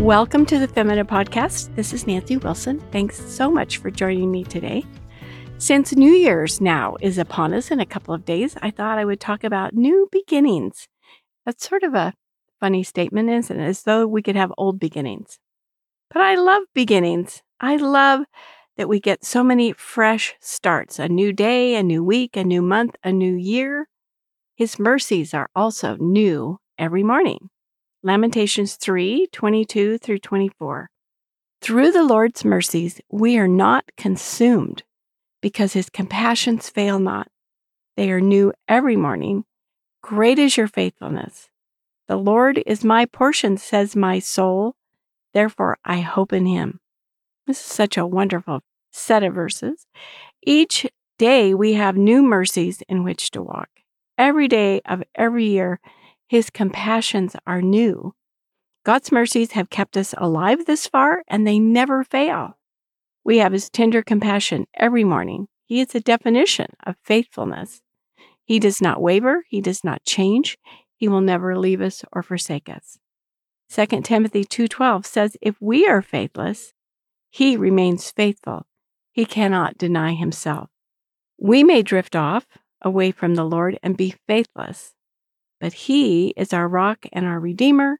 Welcome to the Femina Podcast. This is Nancy Wilson. Thanks so much for joining me today. Since New Year's now is upon us in a couple of days, I thought I would talk about new beginnings. That's sort of a funny statement, isn't it? As though we could have old beginnings. But I love beginnings. I love that we get so many fresh starts a new day, a new week, a new month, a new year. His mercies are also new every morning. Lamentations 3 22 through 24. Through the Lord's mercies, we are not consumed because his compassions fail not. They are new every morning. Great is your faithfulness. The Lord is my portion, says my soul. Therefore, I hope in him. This is such a wonderful set of verses. Each day we have new mercies in which to walk. Every day of every year, his compassions are new. God's mercies have kept us alive this far, and they never fail. We have His tender compassion every morning. He is the definition of faithfulness. He does not waver, He does not change, He will never leave us or forsake us. 2 Timothy 2:12 says if we are faithless, he remains faithful. He cannot deny himself. We may drift off away from the Lord and be faithless, but He is our rock and our Redeemer.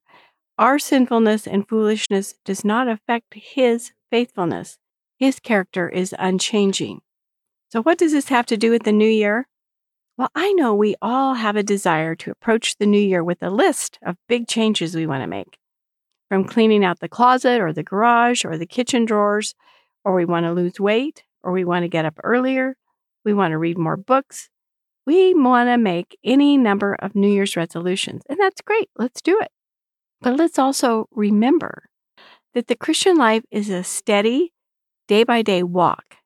Our sinfulness and foolishness does not affect His faithfulness. His character is unchanging. So, what does this have to do with the new year? Well, I know we all have a desire to approach the new year with a list of big changes we want to make. From cleaning out the closet or the garage or the kitchen drawers, or we want to lose weight, or we want to get up earlier, we want to read more books, we want to make any number of New Year's resolutions, and that's great. Let's do it. But let's also remember that the Christian life is a steady, day by day walk.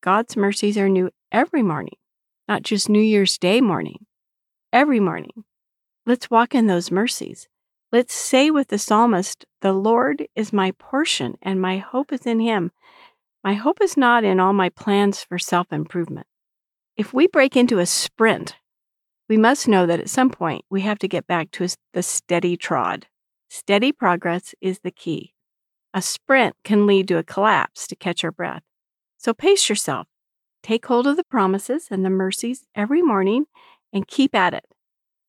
God's mercies are new every morning, not just New Year's Day morning, every morning. Let's walk in those mercies. Let's say with the psalmist, The Lord is my portion, and my hope is in him. My hope is not in all my plans for self improvement. If we break into a sprint, we must know that at some point we have to get back to the steady trod. Steady progress is the key. A sprint can lead to a collapse to catch our breath. So pace yourself. Take hold of the promises and the mercies every morning and keep at it.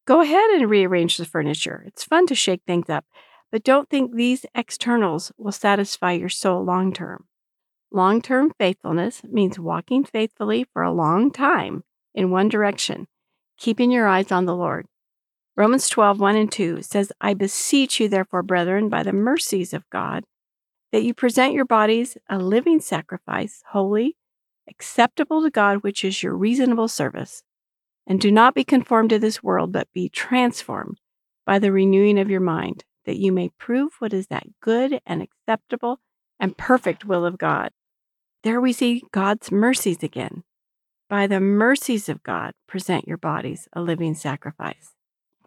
Go ahead and rearrange the furniture. It's fun to shake things up, but don't think these externals will satisfy your soul long term. Long term faithfulness means walking faithfully for a long time in one direction, keeping your eyes on the Lord. Romans 12, 1 and 2 says, I beseech you, therefore, brethren, by the mercies of God, that you present your bodies a living sacrifice, holy, acceptable to God, which is your reasonable service. And do not be conformed to this world, but be transformed by the renewing of your mind, that you may prove what is that good and acceptable and perfect will of God. There we see God's mercies again. By the mercies of God, present your bodies a living sacrifice.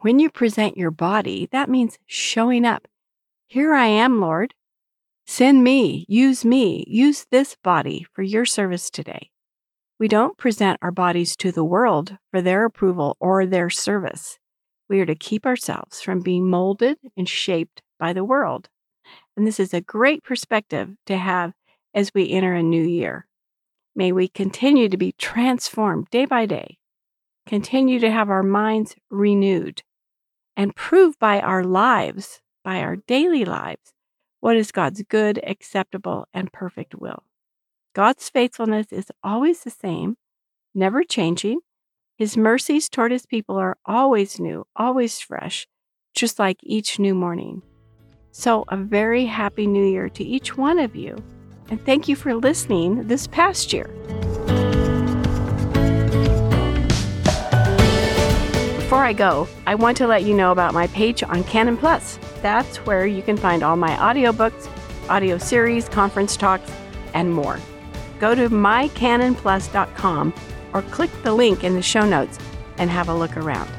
When you present your body, that means showing up. Here I am, Lord. Send me, use me, use this body for your service today. We don't present our bodies to the world for their approval or their service. We are to keep ourselves from being molded and shaped by the world. And this is a great perspective to have as we enter a new year. May we continue to be transformed day by day, continue to have our minds renewed, and prove by our lives, by our daily lives, what is God's good, acceptable, and perfect will. God's faithfulness is always the same, never changing. His mercies toward his people are always new, always fresh, just like each new morning. So, a very happy new year to each one of you and thank you for listening this past year. Before I go, I want to let you know about my page on Canon Plus. That's where you can find all my audiobooks, audio series, conference talks, and more. Go to mycanonplus.com or click the link in the show notes and have a look around.